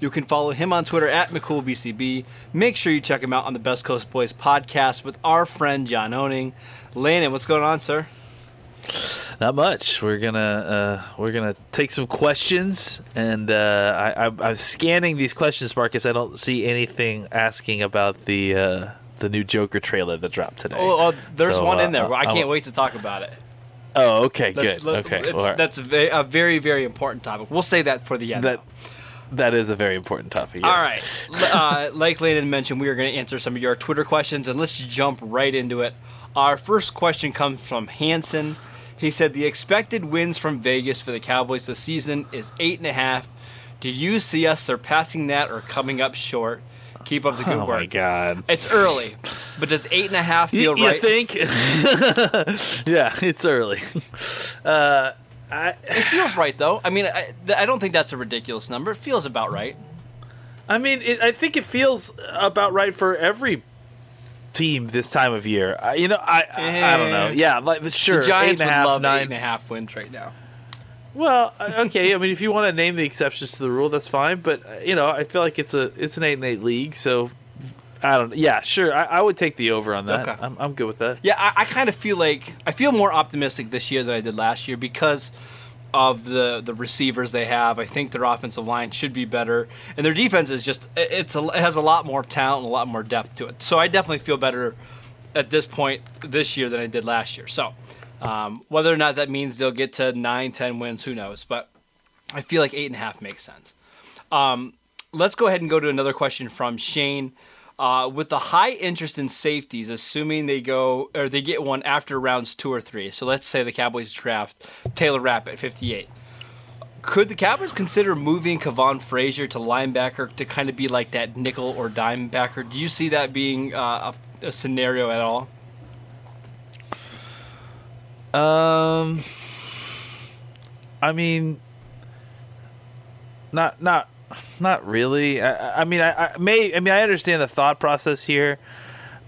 You can follow him on Twitter at McCoolBCB. Make sure you check him out on the Best Coast Boys podcast with our friend John Owning. Landon, what's going on, sir? Not much. We're gonna uh, we're gonna take some questions, and uh, I, I, am scanning these questions, Marcus. I don't see anything asking about the uh, the new Joker trailer that dropped today. Oh, there's So, one uh, in there. I can't wait to talk about it. Oh, okay, That's, good. Okay, it's- Well, that's a very, a very, very important topic. We'll say that for the end. that that is a very important topic. Yes. All right. Uh, like Landon mentioned, we are going to answer some of your Twitter questions, and let's jump right into it. Our first question comes from Hanson. He said the expected wins from Vegas for the Cowboys this season is eight and a half. Do you see us surpassing that or coming up short? Keep up the good Oh work. my god. It's early, but does eight and a half You, feel you right? think? yeah, it's early. Uh, I It feels right though. I mean, I, I don't think that's a ridiculous number. It feels about right. I mean, it, I think it feels about right for every team this time of year. I, you know, I, I I don't know. Eh. Yeah, like sure. the Giants eight would half, love nine. eight and a half wins right now. Well, uh, okay. I mean, if you want to name the exceptions to the rule, that's fine. But uh, you know, I feel like it's a it's an eight and eight league, so I don't. Yeah, sure. I, I would take the over on that. Okay. I'm, I'm good with that. Yeah, I, I kind of feel like I feel more optimistic this year than I did last year because of the the receivers they have. I think their offensive line should be better, and their defense is just it- it's a, it has a lot more talent and a lot more depth to it. So I definitely feel better at this point this year than I did last year. So um, whether or not that means they'll get to nine, ten wins, who knows? But I feel like eight and a half makes sense. Um, let's go ahead and go to another question from Shane. Uh, with the high interest in safeties, assuming they go or they get one after rounds two or three. So let's say the Cowboys draft Taylor Rapp at 58. Could the Cowboys consider moving Kavon Frazier to linebacker to kind of be like that nickel or dime backer? Do you see that being uh, a, a scenario at all? Um, I mean, not not not really. I, I- mean, I, I may. I mean, I understand the thought process here,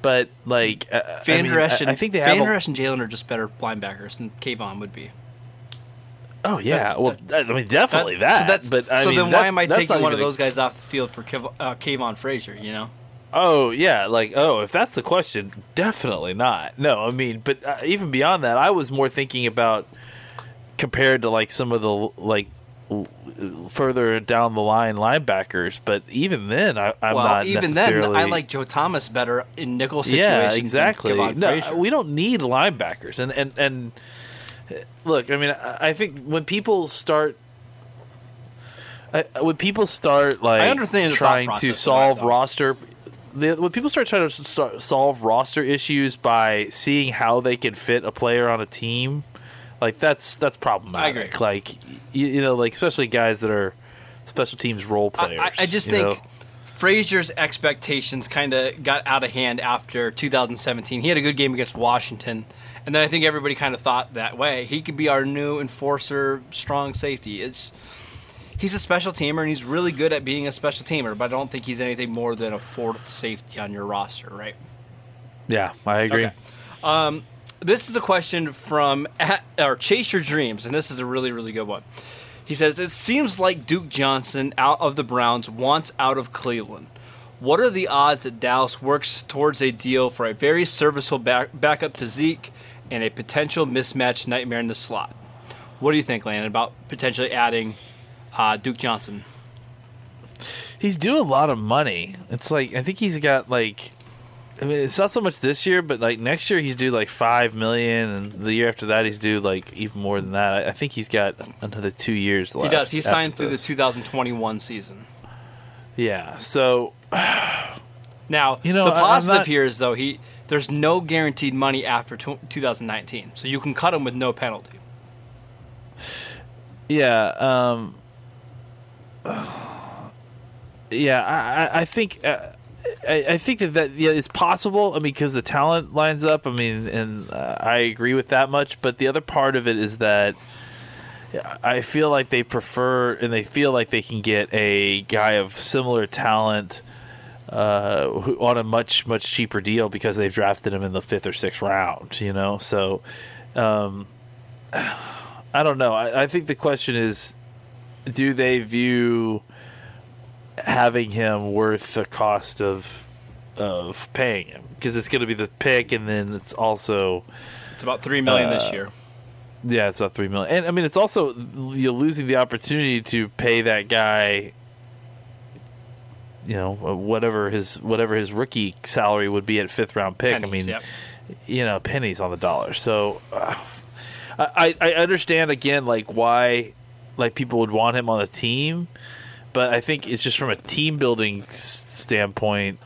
but like, uh, I Van mean, I, Esch and, I think they Van have. Der A, Esch and Jaylon are just better linebackers than Kavon would be. oh yeah, that's- well, I mean, definitely that. So, that's, but I so mean, then that- why am I taking one of those guys off the field for Kev, uh, Kavon Frazier? You know. Oh yeah, like oh, if that's the question, definitely not. No, I mean, but uh, even beyond that, I was more thinking about compared to like some of the like further down the line linebackers. But even then, I, I'm well, not even then. I like Joe Thomas better in nickel situations. yeah, exactly. No, we don't need linebackers, and and and look, I mean, I think when people start. I, when people start like I understand trying to solve roster, the, when people start trying to start, solve roster issues by seeing how they can fit a player on a team, like that's that's problematic. I agree. Like you, you know, like especially guys that are special teams role players. I, I just think know? Frazier's expectations kind of got out of hand after 2017. He had a good game against Washington, and then I think everybody kind of thought that way. He could be our new enforcer, strong safety. It's he's a special teamer and he's really good at being a special teamer, but I don't think he's anything more than a fourth safety on your roster, right? yeah, I agree. Okay. Um, This is a question from at, or Chase Your Dreams, and this is a really, really good one. He says, It seems like Duke Johnson out of the Browns wants out of Cleveland. What are the odds that Dallas works towards a deal for a very serviceable back, backup to Zeke and a potential mismatch nightmare in the slot? What do you think, Landon, about potentially adding uh, Duke Johnson? He's due a lot of money. It's like I think he's got like I mean, it's not so much this year, but like next year he's due like five million, and the year after that he's due like even more than that. I, I think he's got another two years left. He does. He signed through this. the 2021 season. Yeah. So Now, You know, the positive not- here is though he there's no guaranteed money after tw 2019, so you can cut him with no penalty. yeah, um, Yeah, I, I- I think uh, I, I think that, that yeah, it's possible. I mean, because the talent lines up. I mean, and uh, I agree with that much. But the other part of it is that I feel like they prefer and they feel like they can get a guy of similar talent uh, on a much much cheaper deal because they've drafted him in the fifth or sixth round. You know, so um, I don't know. I, I think the question is, do they view having him worth the cost of of paying him? Because it's going to be the pick, and then it's also It's about three million Uh, this year. yeah, it's about three million, and I mean it's also you're losing the opportunity to pay that guy. You know uh, whatever his whatever his rookie salary would be at fifth round pick. I mean, yep. you know pennies on the dollar. So uh, I I understand again like why like people would want him on the team, but I think it's just from a team building s- standpoint.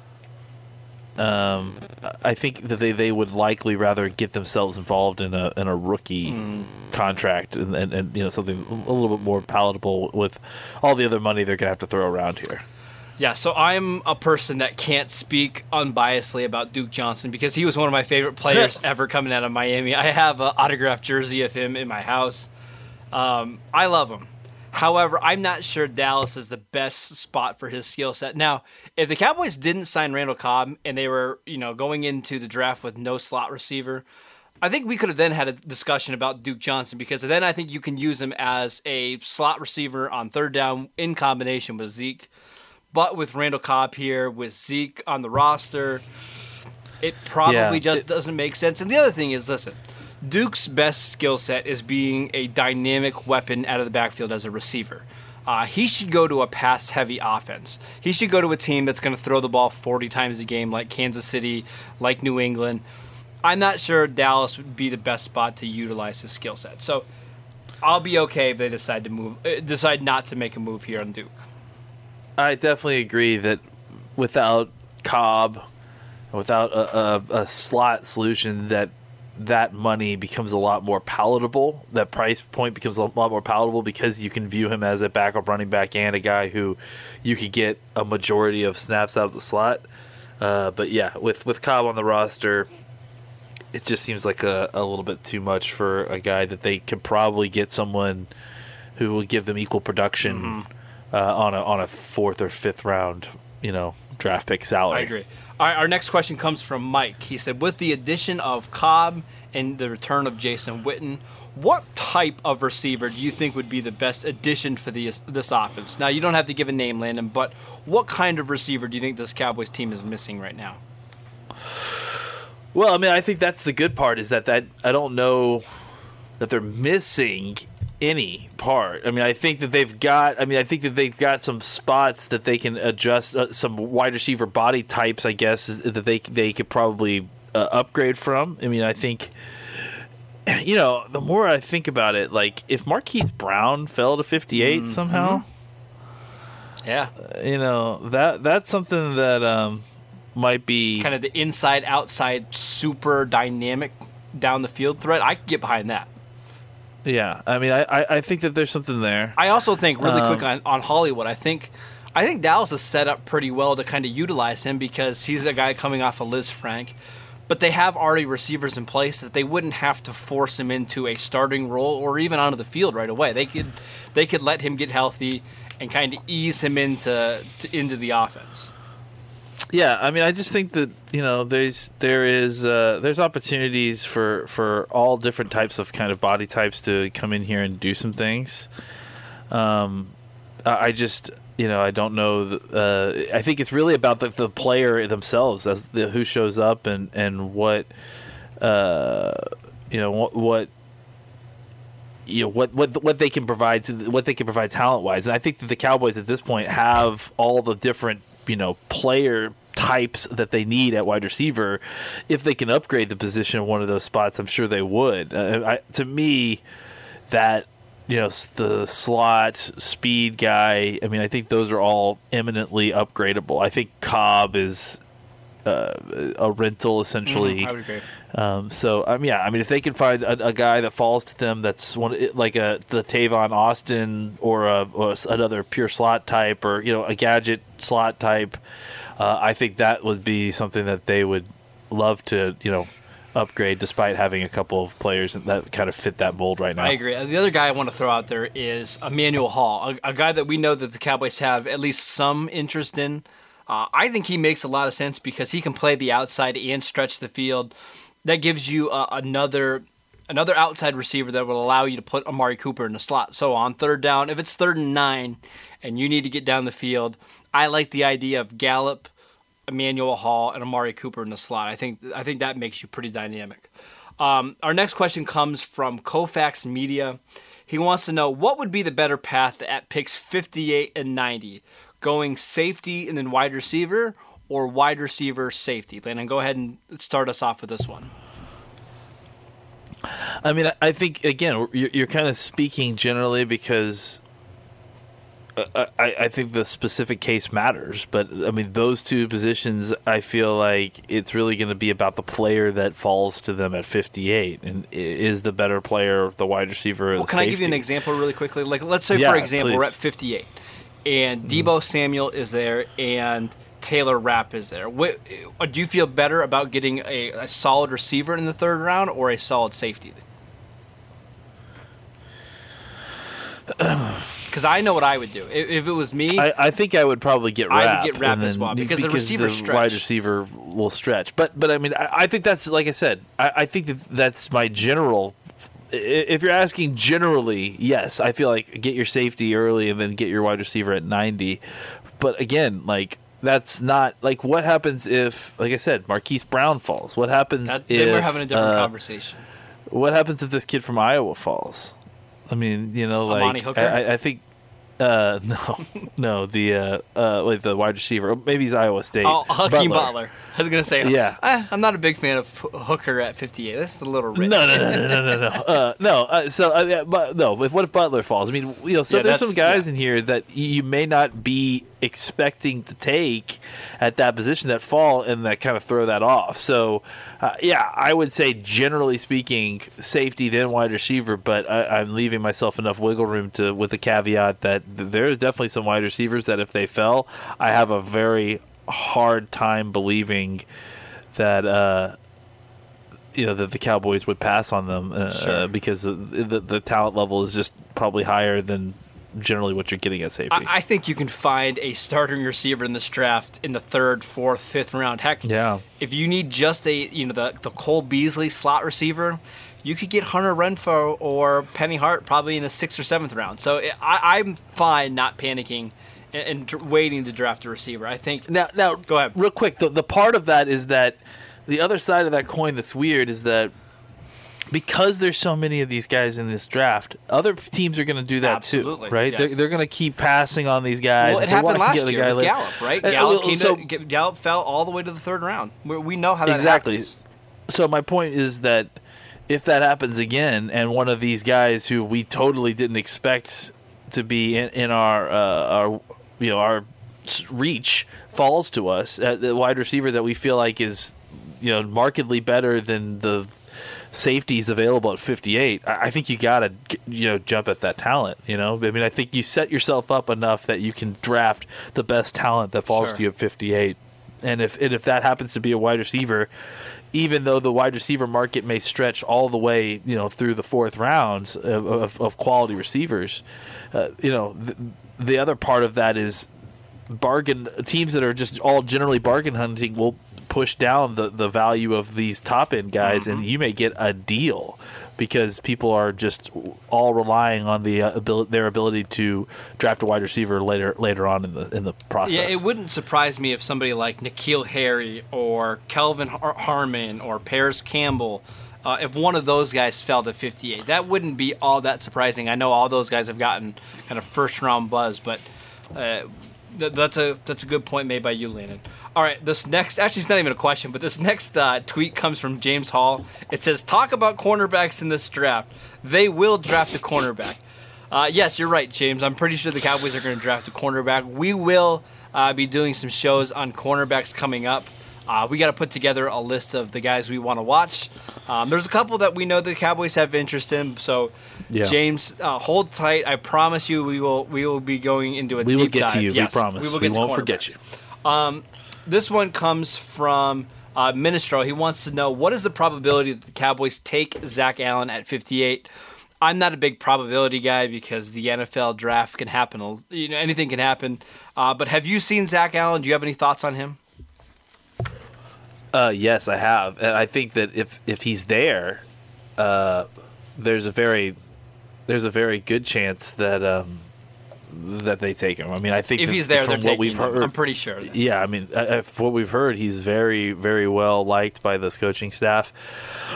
Um, I think that they, they would likely rather get themselves involved in a in a rookie Mm. contract and, and, and you know something a little bit more palatable with all the other money they're gonna have to throw around here. Yeah, so I'm a person that can't speak unbiasedly about Duke Johnson because he was one of my favorite players ever coming out of Miami. I have an autographed jersey of him in my house. Um, I love him. However, I'm not sure Dallas is the best spot for his skill set. Now, if the Cowboys didn't sign Randall Cobb and they were, you know, going into the draft with no slot receiver, I think we could have then had a discussion about Duke Johnson because then I think you can use him as a slot receiver on third down in combination with Zeke. But with Randall Cobb here, with Zeke on the roster, it probably Yeah, just it- doesn't make sense. And the other thing is, listen, Duke's best skill set is being a dynamic weapon out of the backfield as a receiver. Uh, he should go to a pass heavy offense. He should go to a team that's going to throw the ball 40 times a game, like Kansas City, like New England. I'm not sure Dallas would be the best spot to utilize his skill set. So I'll be okay if they decide to move, uh, decide not to make a move here on Duke. I definitely agree that without Cobb, without a, a, a slot solution, that that money becomes a lot more palatable. That price point becomes a lot more palatable because you can view him as a backup running back and a guy who you could get a majority of snaps out of the slot. Uh, but yeah, with with Cobb on the roster, it just seems like a, a little bit too much for a guy that they could probably get someone who will give them equal production Mm-hmm. uh, on a on a fourth or fifth round, you know, draft pick salary. I agree. All right, our next question comes from Mike. He said, with the addition of Cobb and the return of Jason Witten, what type of receiver do you think would be the best addition for the, this offense? Now, you don't have to give a name, Landon, but what kind of receiver do you think this Cowboys team is missing right now? Well, I mean, I think that's the good part is that that I don't know that they're missing any part. I mean, I think that they've got. I mean, I think that they've got some spots that they can adjust. Uh, some wide receiver body types, I guess, is, that they they could probably uh, upgrade from. I mean, I think. You know, the more I think about it, like if Marquise Brown fell to 58 somehow, Yeah. you know that that's something that um, might be Kind of the inside outside super dynamic down the field threat. I could get behind that. Yeah, I mean, I, I, I think that there's something there. I also think really Um, quick on, on Hollywood. I think I think Dallas is set up pretty well to kind of utilize him because he's a guy coming off of Lisfranc, but they have already receivers in place that they wouldn't have to force him into a starting role or even onto the field right away. They could they could let him get healthy and kind of ease him into to, into the offense. Yeah, I mean, I just think that you know, there's there is uh, there's opportunities for for all different types of kind of body types to come in here and do some things. Um, I just you know I don't know. th- Uh, I think it's really about the, the player themselves as the, who shows up and and what uh, you know what what you know what what what they can provide to what they can provide talent wise, and I think that the Cowboys at this point have all the different you know player types that they need at wide receiver. If they can upgrade the position of one of those spots, I'm sure they would. Uh, I, to me, that you know the slot speed guy. I mean, I think those are all eminently upgradable. I think Cobb is uh, a rental essentially. Mm, I would agree. Um, so um, yeah, I mean, if they can find a, a guy that falls to them, that's one like a the Tavon Austin or, a, or another pure slot type, or you know, a gadget slot type. Uh, I think that would be something that they would love to, you know, upgrade despite having a couple of players that kind of fit that mold right now. I agree. The other guy I want to throw out there is Emmanuel Hall, a, a guy that we know that the Cowboys have at least some interest in. Uh, I think he makes a lot of sense because he can play the outside and stretch the field. That gives you uh, another another outside receiver that will allow you to put Amari Cooper in the slot. So on third down, if it's third and nine, and you need to get down the field, I like the idea of Gallup Emmanuel Hall and Amari Cooper in the slot. I think I think that makes you pretty dynamic. Um, our next question comes from Koufax Media. He wants to know what would be the better path at picks 58 and 90, going safety and then wide receiver, or wide receiver safety. Landon, go ahead and start us off with this one. I mean, I think again, you're, you're kind of speaking generally because uh, uh, I, I think the specific case matters, but I mean those two positions. I feel like it's really going to be about the player that falls to them at 58, and is the better player the wide receiver? Well, can safety? I give you an example really quickly? Like, let's say yeah, for example, please. we're at 58, and mm. Deebo Samuel is there, and Taylor Rapp is there. What, uh, do you feel better about getting a, a solid receiver in the third round or a solid safety? because I know what I would do if, if it was me. I, I, think I would probably get Rapp. I would get Rapp as well because, because the receiver the stretch. wide receiver will stretch. But but I mean I, I think that's like I said. I, I, think that that's my general. If you're asking generally, yes, I feel like get your safety early and then get your wide receiver at 90. But again, like that's not like what happens if, like I said, Marquise Brown falls. What happens that, if then we're having a different uh, conversation. What happens if this kid from Iowa falls? I mean, you know, like I, I, think uh, no, no, the uh, uh, like the wide receiver. Maybe he's Iowa State. Oh, Hakeem Butler. Butler. I was gonna say, yeah. I, am not a big fan of Hooker at 58. That's a little rich. No, no, no, no, no, no, no. Uh, no. Uh, so, uh, yeah, but no. But what if Butler falls? I mean, you know, so Yeah, there's some guys yeah. in here that you may not be expecting to take at that position that fall and that kind of throw that off. So, uh, yeah, I would say generally speaking, safety then wide receiver, but I, I'm leaving myself enough wiggle room to with the caveat that there's definitely some wide receivers that if they fell, I have a very hard time believing that. Uh, you know that the Cowboys would pass on them uh, Sure. because the the talent level is just probably higher than generally what you're getting at safety. I, I think you can find a starting receiver in this draft in the third, fourth, fifth round. Heck, Yeah. If you need just a you know the the Cole Beasley slot receiver, you could get Hunter Renfrow or Penny Hart probably in the sixth or seventh round. So it, I, I'm fine not panicking and, and dr- waiting to draft a receiver. I think Now, now, Go ahead. Real quick, the the part of that is that the other side of that coin that's weird is that because there's so many of these guys in this draft, other teams are going to do that Absolutely, too, right? yes. They're, they're going to keep passing on these guys. Well, it and say, "Well, happened last year guy with later." Gallup, right? Uh, Gallup, came so- to, Gallup fell all the way to the third round. We, we know how that Exactly. happens. So my point is that if that happens again, and one of these guys who we totally didn't expect to be in, in our uh, our you know our reach falls to us, uh, the wide receiver that we feel like is you know markedly better than the safeties available at 58 i I think you gotta you know jump at that talent you know i mean i think you set yourself up enough that you can draft the best talent that falls Sure. to you at 58 and if and if that happens to be a wide receiver even though the wide receiver market may stretch all the way, you know, through the fourth rounds of, of, of quality receivers, uh, you know, the, the other part of that is bargain teams that are just all generally bargain hunting will push down the, the value of these top end guys, and you may get a deal because people are just all relying on the uh, ability, their ability to draft a wide receiver later later on in the in the process. Yeah, it wouldn't surprise me if somebody like N'Keal Harry or Kelvin Har- Harmon or Parris Campbell, uh, if one of those guys fell to 58, that wouldn't be all that surprising. I know all those guys have gotten kind of first round buzz, but uh, th- that's a that's a good point made by you, Landon. All right, this next actually it's not even a question, but this next uh, tweet comes from James Hall. It says, "Talk about cornerbacks in this draft. They will draft a cornerback." Uh, yes, you're right, James. I'm pretty sure the Cowboys are going to draft a cornerback. We will uh, be doing some shows on cornerbacks coming up. Uh, we got to put together a list of the guys we want to watch. Um, there's a couple that we know the Cowboys have interest in. So, Yeah. James, uh, hold tight. I promise you, we will we will be going into a We deep will get dive. to you. Yes, we promise. We, We, will get to won't forget you. This one comes from uh, Ministro. He wants to know what is the probability that the Cowboys take Zach Allen at 58. I'm not a big probability guy because the NFL draft can happen. You know, anything can happen. Uh, but have you seen Zach Allen? Do you have any thoughts on him? Uh, yes, I have, and I think that if if he's there, uh, there's a very there's a very good chance that um, that they take him. I mean, I think If he's there, they're from what taking we've him. heard, I'm pretty sure. Yeah, I mean, uh, uh, what we've heard, he's very, very well liked by this coaching staff.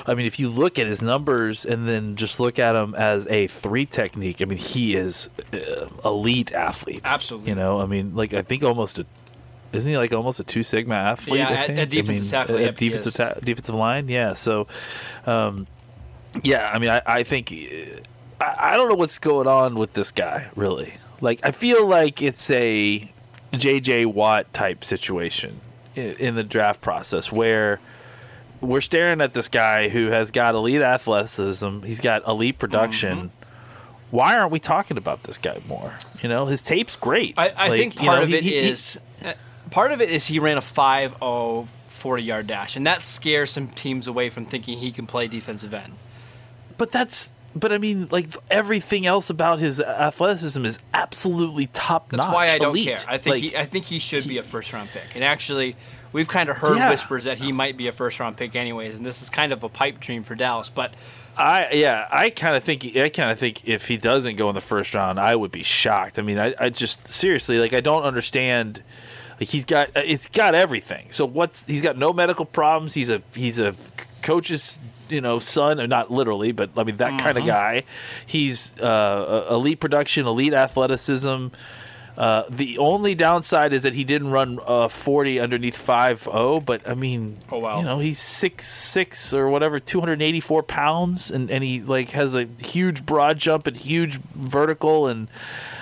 I mean, if you look at his numbers and then just look at him as a three technique, I mean, he is uh, elite athlete. Absolutely. You know, I mean, like I think almost a. Isn't he like almost a two sigma athlete? Yeah, at- defensive I mean, tackle, at yep, defensive ta- defensive line. Yeah, so, um, yeah, I mean, I, I think I, I don't know what's going on with this guy. Really, like I feel like it's a J.J. Watt type situation in, in the draft process where we're staring at this guy who has got elite athleticism. He's got elite production. Mm-hmm. Why aren't we talking about this guy more? You know, his tape's great. I, I Like, think you part know, of he- it he- he- is uh, part of it is he ran a 5-0 40 yard dash, and that scares some teams away from thinking he can play defensive end. But that's but I mean, like everything else about his athleticism is absolutely top notch. That's why I don't elite. care. I think Like, he, I think he should be a first round pick. And actually, we've kind of heard Yeah. whispers that he might be a first round pick, anyways. And this is kind of a pipe dream for Dallas. But I yeah, I kind of think I kind of think if he doesn't go in the first round, I would be shocked. I mean, I, I just seriously like I don't understand. Like he's got uh, it's got everything. So what's he's got no medical problems. He's a he's a coach's you know son, or not literally, but I mean that kind of guy. He's uh, elite production, elite athleticism. Uh, the only downside is that he didn't run uh, 40 underneath 5-0, but I mean, Oh, wow. you know, he's six six or whatever, 284 pounds, and, and he like has a huge broad jump and huge vertical, and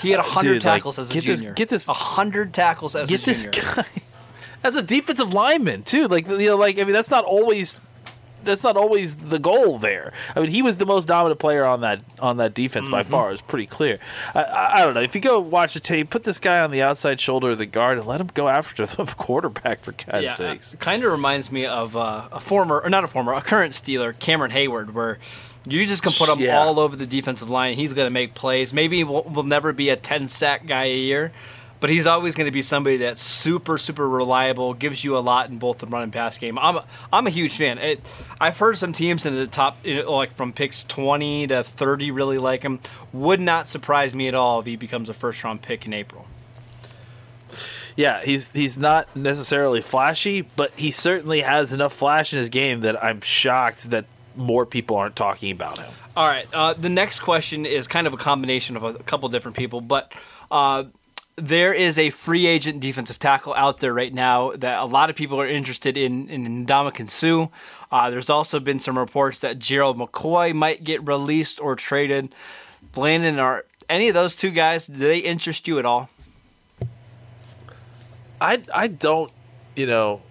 he had Uh, 100 dude, like, tackles as a get this- junior. get this- 100 tackles as get a this junior. guy as a defensive lineman too. Like you know, like I mean, that's not always that's not always the goal there. I mean, he was the most dominant player on that on that defense by Mm-hmm. far. It's pretty clear. I, I, I don't know if you go watch the tape, put this guy on the outside shoulder of the guard and let him go after the quarterback for God's Yeah, sakes. kind of reminds me of uh, a former, or not a former, a current Steeler, Cameron Heyward, where you just can put him Yeah. all over the defensive line. He's going to make plays. Maybe will will never be a 10 sack guy a year, but he's always going to be somebody that's super, super reliable, gives you a lot in both the run and pass game. I'm a, I'm a huge fan. It, I've heard some teams in the top, you know, like from picks 20 to 30, really like him. Would not surprise me at all if he becomes a first round pick in April. Yeah, he's he's not necessarily flashy, but he certainly has enough flash in his game that I'm shocked that more people aren't talking about him. All right. Uh, the next question is kind of a combination of a, couple different people, but uh, there is a free agent defensive tackle out there right now that a lot of people are interested in in Ndamukong Suh. Uh, there's also been some reports that Gerald McCoy might get released or traded. Landon, are any of those two guys? Do they interest you at all? I I don't, you know,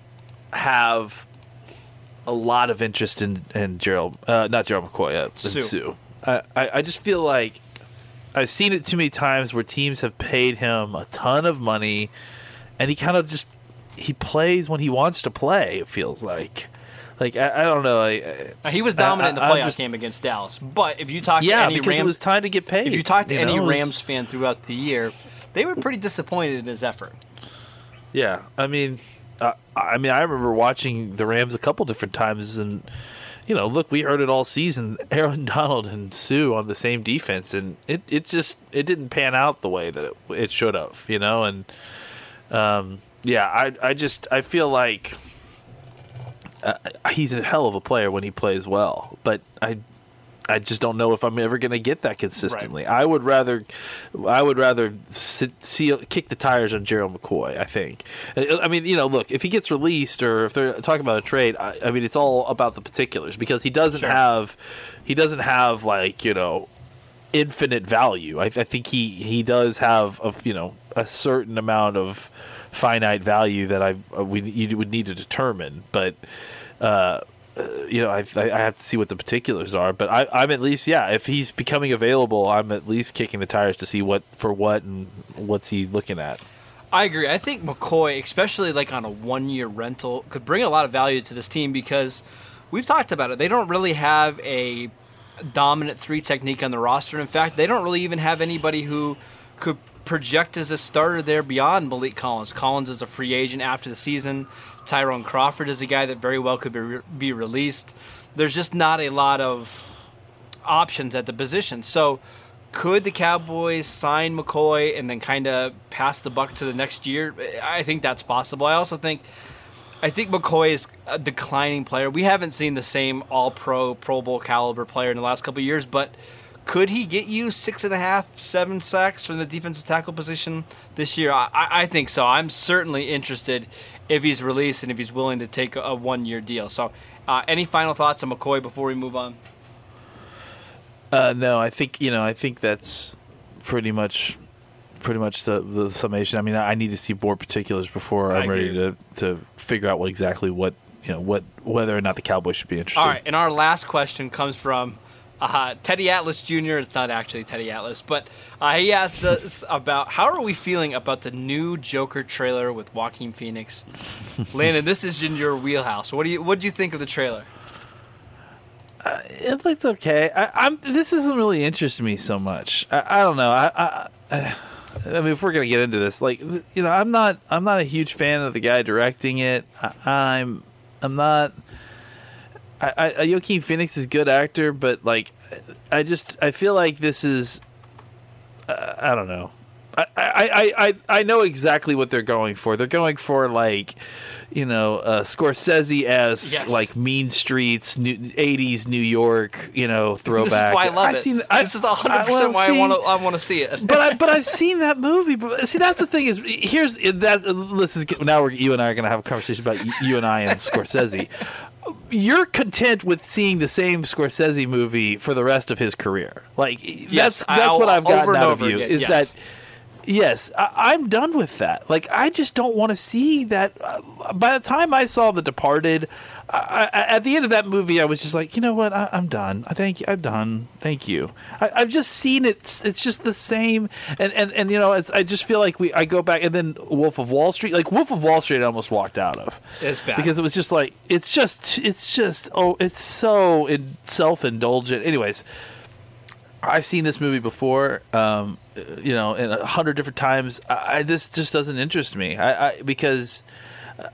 have a lot of interest in in Gerald, uh, not Gerald McCoy, uh, Suh. Suh. I, I I just feel like I've seen it too many times where teams have paid him a ton of money, and he kind of just he plays when he wants to play. It feels like, like I, I don't know. I, I- Now, he was dominant in the I- I'm playoff just- game against Dallas, but if you talk to any because Rams, it was time to get paid. if you talk to you any know? It was- Rams fan throughout the year, they were pretty disappointed in his effort. Yeah, I mean, uh, I mean, I remember watching the Rams a couple different times, and you know, look, we heard it all season. Aaron Donald and Suh on the same defense, and it it just it didn't pan out the way that it, it should have, you know, and um, yeah, I I just I feel like uh, he's a hell of a player when he plays well, but I. I just don't know if I'm ever going to get that consistently. I would rather, I would rather sit, see, kick the tires on Gerald McCoy. I think. I mean, you know, look, if he gets released or if they're talking about a trade, I, I mean, it's all about the particulars because he doesn't Sure. have, he doesn't have like you know, infinite value. I, I think he he does have a you know a certain amount of finite value that I uh, we you would need to determine, but. Uh, Uh, you know, I, I have to see what the particulars are, but I, I'm at least, yeah. If he's becoming available, I'm at least kicking the tires to see what for what and what's he looking at. I agree. I think McCoy, especially like on a one-year rental, could bring a lot of value to this team because we've talked about it. They don't really have a dominant three technique on the roster. In fact, they don't really even have anybody who could project as a starter there beyond Maliek Collins. Collins is a free agent after the season. Tyrone Crawford is a guy that very well could be, re- be released. There's just not a lot of options at the position. So, could the Cowboys sign McCoy and then kind of pass the buck to the next year? I think that's possible. I also think I think McCoy is a declining player. We haven't seen the same All Pro, Pro Bowl caliber player in the last couple years, but could he get you six and a half, seven sacks from the defensive tackle position this year? I, I think so. I'm certainly interested if he's released and if he's willing to take a, one year deal. So, uh, any final thoughts on McCoy before we move on? Uh, no, I think you know. I think that's pretty much, pretty much the the summation. I mean, I need to see more particulars before I'm ready to to figure out what exactly what you know what whether or not the Cowboys should be interested. All right, and our last question comes from uh, Teddy Atlas Jr. It's not actually Teddy Atlas, but uh, he asked us about how are we feeling about the new Joker trailer with Joaquin Phoenix. Landon, this is in your wheelhouse. What do you what do you think of the trailer? Uh, it looks okay. I, am This doesn't really interest me so much. I, I don't know. I, I, I mean, if we're gonna get into this, like you know, I'm not. I'm not a huge fan of the guy directing it. I, I'm. I'm not. I, I, Joaquin Phoenix is a good actor, but like, I just I feel like this is, uh, I don't know. I, I, I, I know exactly what they're going for. They're going for like, you know, uh, Scorsese as yes. like Mean Streets, new, '80s New York, you know, throwback. this is why I love I've it. Seen, I, this is 100 percent why see, I want to I want to see it. but I, but I've seen that movie. But see, that's the thing is here's that. This is now we're, you and I are going to have a conversation about you and I and Scorsese you're content with seeing the same Scorsese movie for the rest of his career. Like yes, that's that's I'll, what I've gotten out of you again, is yes. that yes, I, am done with that. Like I just don't want to see that. Uh, by the time I saw The Departed, I, I, at the end of that movie, I was just like, you know what? I, am done. I thank you. I'm done. Thank you. I, have just seen it. It's just the same. And and, and you know, I just feel like we. I go back and then Wolf of Wall Street. Like Wolf of Wall Street, I almost walked out of. It's bad because it was just like it's just it's just oh it's so in, self indulgent. Anyways, I've seen this movie before. Um, you know, in a hundred different times. I, this just doesn't interest me. I, I because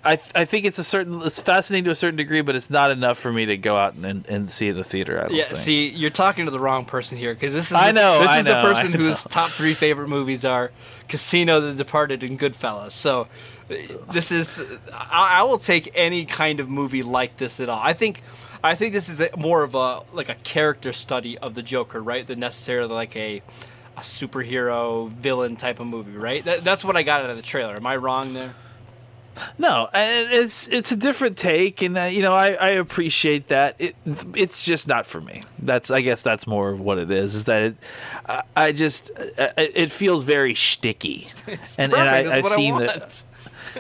I I think it's a certain it's fascinating to a certain degree, but it's not enough for me to go out and, and see it in the theater. yeah, think. see, you're talking to the wrong person here because this is I know this I is know, the person whose top three favorite movies are Casino, The Departed, and Goodfellas. So uh, this is I, I will take any kind of movie like this at all. I think. I think this is a, more of a like a character study of the Joker, right? Than necessarily like a a superhero villain type of movie, right? That, that's what I got out of the trailer. Am I wrong there? No, it's it's a different take, and uh, you know I, I appreciate that. It it's just not for me. That's I guess that's more of what it is. Is that it? I, I just uh, it feels very sticky, and, and I, have seen that.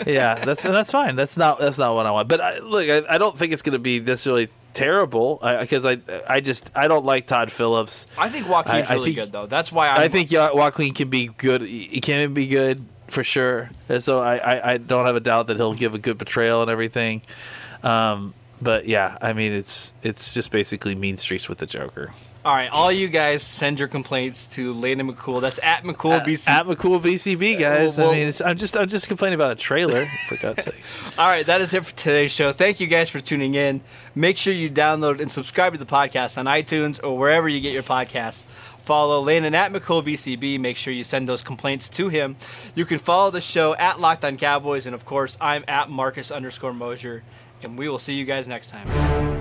yeah, that's that's fine. That's not that's not what I want. But I, look, I, I don't think it's going to be necessarily terrible because I, I just I don't like Todd Phillips. I think Joaquin's I, really think, good though. That's why I'm, i think Joaquin can be good. He can be good for sure. And so I, I, I, don't have a doubt that he'll give a good portrayal and everything. Um, but yeah, I mean it's it's just basically Mean Streets with the Joker. All right, all you guys send your complaints to Landon McCool. That's at McCool BC. At, McCool BCB, uh, guys. Well, I mean, I'm just I'm just complaining about a trailer for God's sake. All right, that is it for today's show. Thank you guys for tuning in. Make sure you download and subscribe to the podcast on iTunes or wherever you get your podcasts. Follow Landon at McCool BCB. Make sure you send those complaints to him. You can follow the show at Locked On Cowboys, and of course, I'm at Marcus underscore Mosher, And we will see you guys next time.